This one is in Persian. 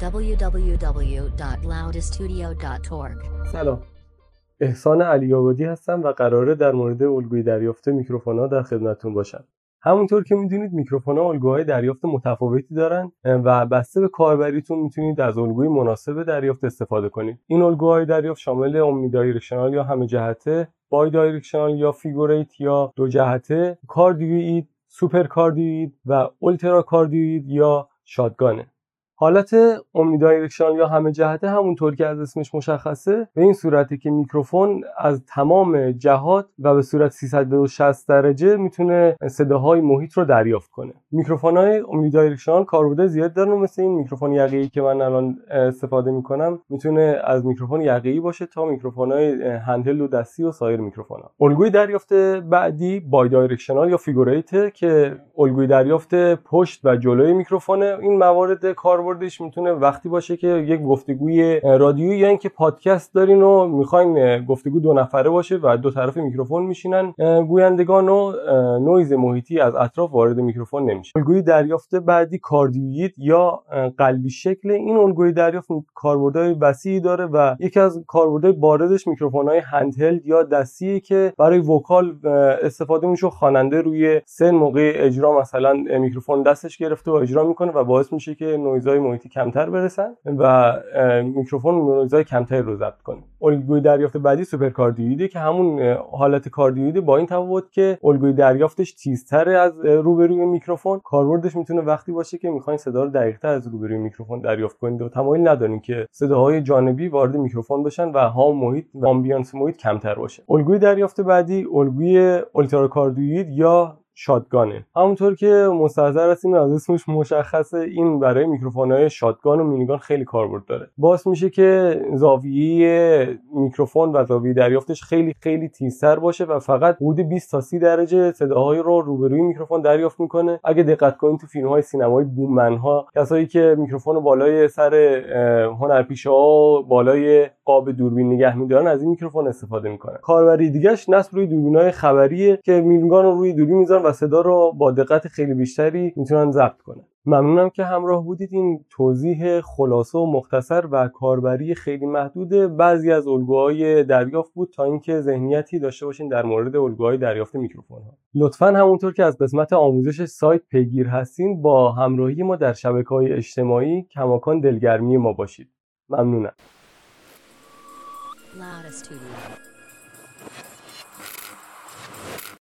www.loudestudio.org. سلام. احسان علی آبادی هستم و قراره در مورد الگوی دریافت میکروفون ها در خدمتتون باشم. همونطور که می‌دونید میکروفون ها الگوهای دریافت متفاوتی دارن و بسته به کاربریتون می‌تونید از الگوی مناسب دریافت استفاده کنید. این الگوهای دریافت شامل omnidirectional یا همه جهته bidirectional یا figure eight یا دو جهته cardioid super cardioid و ultra cardioid یا shotgun ه حالت omnidirectional یا همه جهته همونطور که از اسمش مشخصه به این صورته که میکروفون از تمام جهات و به صورت 360 درجه می‌تونه صداهای محیط رو دریافت کنه. میکروفون های omnidirectional کاربرد زیاد دارن مثل این میکروفون یقه‌ای که من الان استفاده می‌کنم می‌تونه از میکروفون یقه‌ای باشه تا میکروفون های handheld و دستی و سایر میکروفون ها الگوی دریافت بعدی bidirectional یا figure eight که الگوی دریافت پشت و جلوی میکروفونه. این موارد کاربرد کاربردش می‌تونه وقتی باشه که یک گفتگوی رادیویی یا اینکه پادکست دارین و می‌خواین گفتگو دو نفره باشه و دو طرف میکروفون میشینن گویندگان و نویز محیطی از اطراف وارد میکروفون نمیشه الگوی دریافت بعدی cardioid یا قلبی شکل این الگوی دریافت کاربردهای وسیعی داره و یکی از کاربردهای بارزش میکروفونهای handheld یا دستیه که برای vocal استفاده میشه خواننده روی سن موقع اجرا مثلا میکروفون دستش گرفته و اجرا می‌کنه و باعث میشه که نویزهای محیطی کمتر برسن و میکروفون نویزهای کمتری رو ضبط کنه. الگوی دریافت بعدی super cardioid ه که همون حالت cardioid ه با این تفاوت که الگوی دریافتش تیزتر از روبروی میکروفون. کاربردش می‌تونه وقتی باشه که می‌خواین صدا رو دقیقتر از روبروی میکروفون دریافت کنید و تمایل ندارین که صداهای جانبی وارد میکروفون بشن و ها محیط و ambience محیط کمتر باشه. الگوی دریافت بعدی الگوی ultra cardioid یا shotgun ه. همونطور که مستحضر هستیم از اسمش مشخصه این برای میکروفون های shotgun و mini gun خیلی کاربرد داره. باعث میشه که زاویه میکروفون و زاویه دریافتش خیلی خیلی تیزتر باشه و فقط حدود 20 تا 30 درجه صداهای رو روبروی میکروفون دریافت می‌کنه. اگه دقت کنید تو فیلم های سینمایی boom man ها کسایی که میکروفون بالای سر هنرپیشه ها بالای قاب دوربین نگه میدارن از این میکروفون استفاده می‌کنن. کاربری دیگهش نصب روی دوربین های خبریه که میکروفون رو روی دوربین می‌ذارن و صدا رو با دقت خیلی بیشتری می‌تونن ضبط کنن. ممنونم که همراه بودید. این توضیح خلاصه و مختصر و کاربری خیلی محدود بعضی از الگوهای دریافت بود تا اینکه ذهنیتی داشته باشین در مورد الگوهای دریافت میکروفون ها لطفا همونطور که از قسمت آموزش سایت پیگیر هستین با همراهی ما در شبکه های اجتماعی کماکان دلگرمی ما باشید. ممنونم. Loudest studio.